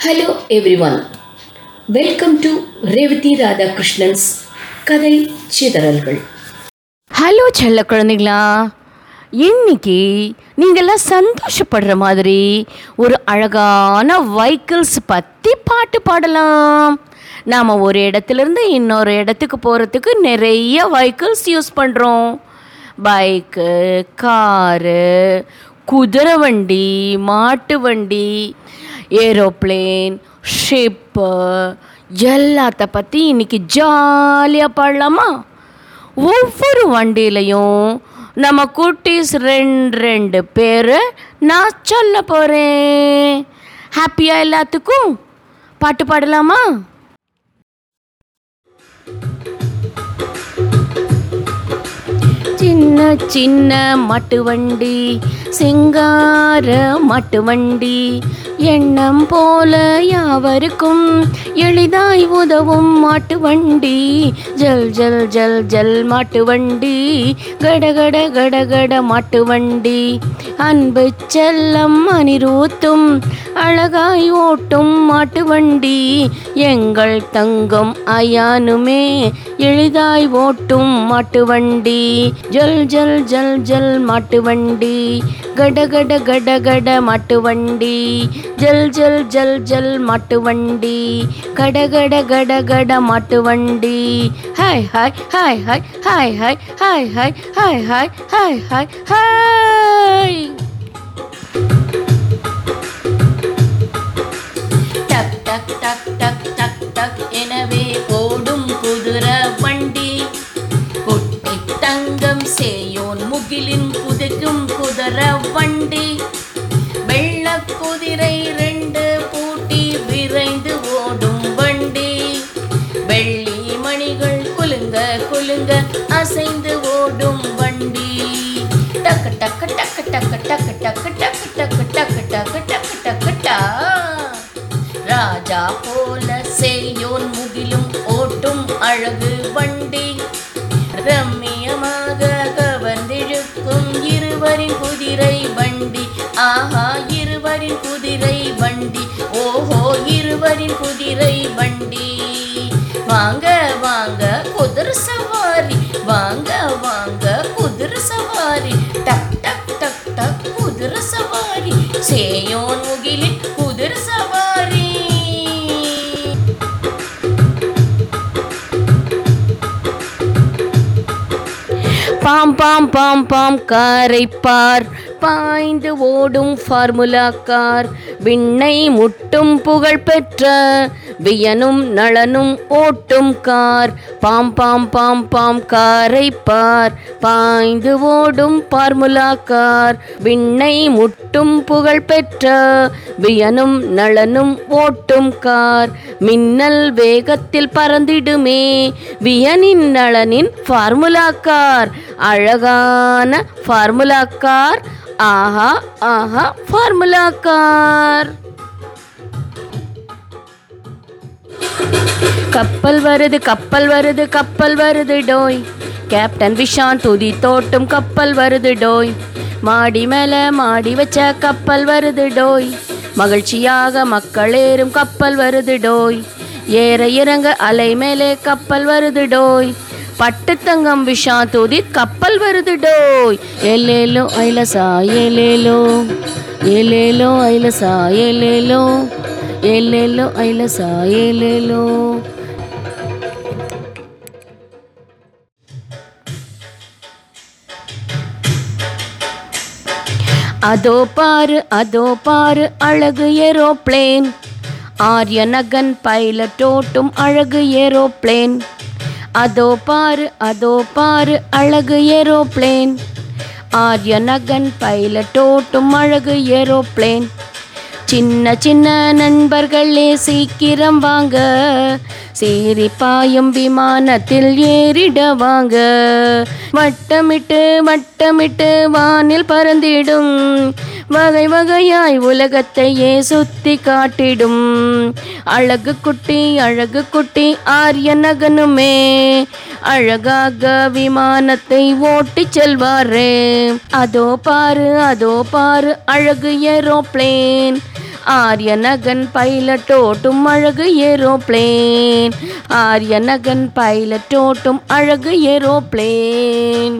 Hello everyone welcome to Revathi Radhakrishnan's கதை சிதறல்கள் hello செல்ல குழந்தைங்களா இன்னைக்கு நீங்கள்லாம் சந்தோஷப்படுற மாதிரி ஒரு அழகான வைக்கிள்ஸ் பற்றி பாட்டு பாடலாம். நாம் ஒரு இடத்துலேருந்து இன்னொரு இடத்துக்கு போகிறதுக்கு நிறைய வைக்கிள்ஸ் யூஸ் பண்ணுறோம் பைக்கு காரு குதிரை வண்டி மாட்டு வண்டி ஏரோப்ளேன் ஷிப்பு எல்லாத்த பற்றி இன்னைக்கு ஜாலியாக பாடலாமா? ஒவ்வொரு வண்டியிலையும் நம்ம குட்டீஸ் ரெண்டு ரெண்டு பேர் நான் சொல்ல போகிறேன் ஹாப்பியாக எல்லாத்துக்கும் பாட்டு பாடலாமா? சின்ன சின்ன மாட்டு வண்டி சிங்கார மாட்டு வண்டி எண்ணம் போல யாவருக்கும் எளிதாய் உதவும் மாட்டு வண்டி ஜல் ஜல் ஜல் ஜல் மாட்டு வண்டி கடகட கடகட மாட்டு வண்டி அன்பு செல்லம் அனிரூத்தும் அழகாய் ஓட்டும் மாட்டு வண்டி எங்கள் தங்கம் அயானுமே எளிதாய் ஓட்டும் மாட்டு வண்டி ஜல் ஜல் ஜல் ஜல் மாட்டு வண்டி கட கட கட கட மாட்டு வண்டி ஜல் ஜல் ஜல் ஜல் மாட்டு வண்டி கட கட கட கட மாட்டு வண்டி hi hi hi hi hi hi hi hi hi hi hi hi ஹாய் குலுங்க அசைந்து ஓடும் வண்டி டக்கு டக்கு டக்கு டக்கு டக்கு டக்கு டக்கு டக்கு டக்கு டக்கு டக்கு டக்கு டா ராஜா போல செய்யோன் முகிலும் ஓட்டும் அழகு வண்டி ரம்மியமாக கவர்ந்திழுக்கும் இருவரின் குதிரை வண்டி ஆஹா இருவரின் குதிரை வண்டி ஓஹோ இருவரின் குதிரை வண்டி வாங்க வாங்க வாங்க வாங்க குதிரை சவாரி. டக் டக் டக் டக் குதிரை சவாரி. சேயோன் முகிலின் குதிரை சவாரி. பாம் பாம் பாம் பாம் காரை பார். பாய்ந்து ஓடும் ஃபார்முலா கார். விண்ணை முட்டும் புகழ் பெற்ற வியனும் நளனும் ஓட்டும் கார். பாம் பாம் பாம் பாம் காரை பார். பாய்ந்து ஓடும் பார்முலா கார். விண்ணை முட்டும் புகழ் பெற்ற வியனும் நளனும் ஓட்டும் கார். மின்னல் வேகத்தில் பறந்திடுமே வியனின் நளனின் ஃபார்முலா கார். அழகான ஃபார்முலா கார். ஆஹா ஆஹா ஃபார்முலா கார். கப்பல் வருது கப்பல் வருது கப்பல் வருது டோய். கேப்டன் விஷான் துதி தோட்டும் கப்பல் வருது டோய். மாடி மேல மாடி வச்ச கப்பல் வருது டோய். மகிழ்ச்சியாக மக்கள் ஏறும் கப்பல் வருது டோய். ஏற இறங்க அலை மேலே கப்பல் வருது டோய். பட்டு தங்கம் விஷா தூதி கப்பல் வருது டோய். ஏலேலோ ஐலசா ஏலேலோ. ஏலேலோ ஐலசா ஏலேலோ. ஏலேலோ ஐலசா ஏலேலோ. அதோ பாரு அதோ பாரு அழகு ஏரோப்ளேன். ஆரியநகன் பைலட் ஓட்டும் அழகு ஏரோப்ளேன். அதோ பாரு அதோ பாரு அழகு ஏரோப்ளேன். ஆரியநகன் பைலட் ஓட்டும் அழகு ஏரோப்ளேன். சின்ன சின்ன நண்பர்களே சீக்கிரம் வாங்க. சேரி பாயும் விமானத்தில் ஏறிட வாங்க. வட்டமிட்டு வட்டமிட்டு வானில் பறந்திடும். வகை வகையாய் உலகத்தையே சுத்தி காட்டிடும். அழகு குட்டி அழகு குட்டி ஆரிய நகனுமே. அழகாக விமானத்தை ஓட்டி செல்வாரு. அதோ பாரு அதோ பாரு அழகு ஏரோப்ளேன். ஆரியநகன் பைலட் ஓட்டும் அழகு ஏரோப்ளேன். ஆரியநகன் பைலட் ஓட்டும் அழகு ஏரோப்ளேன்.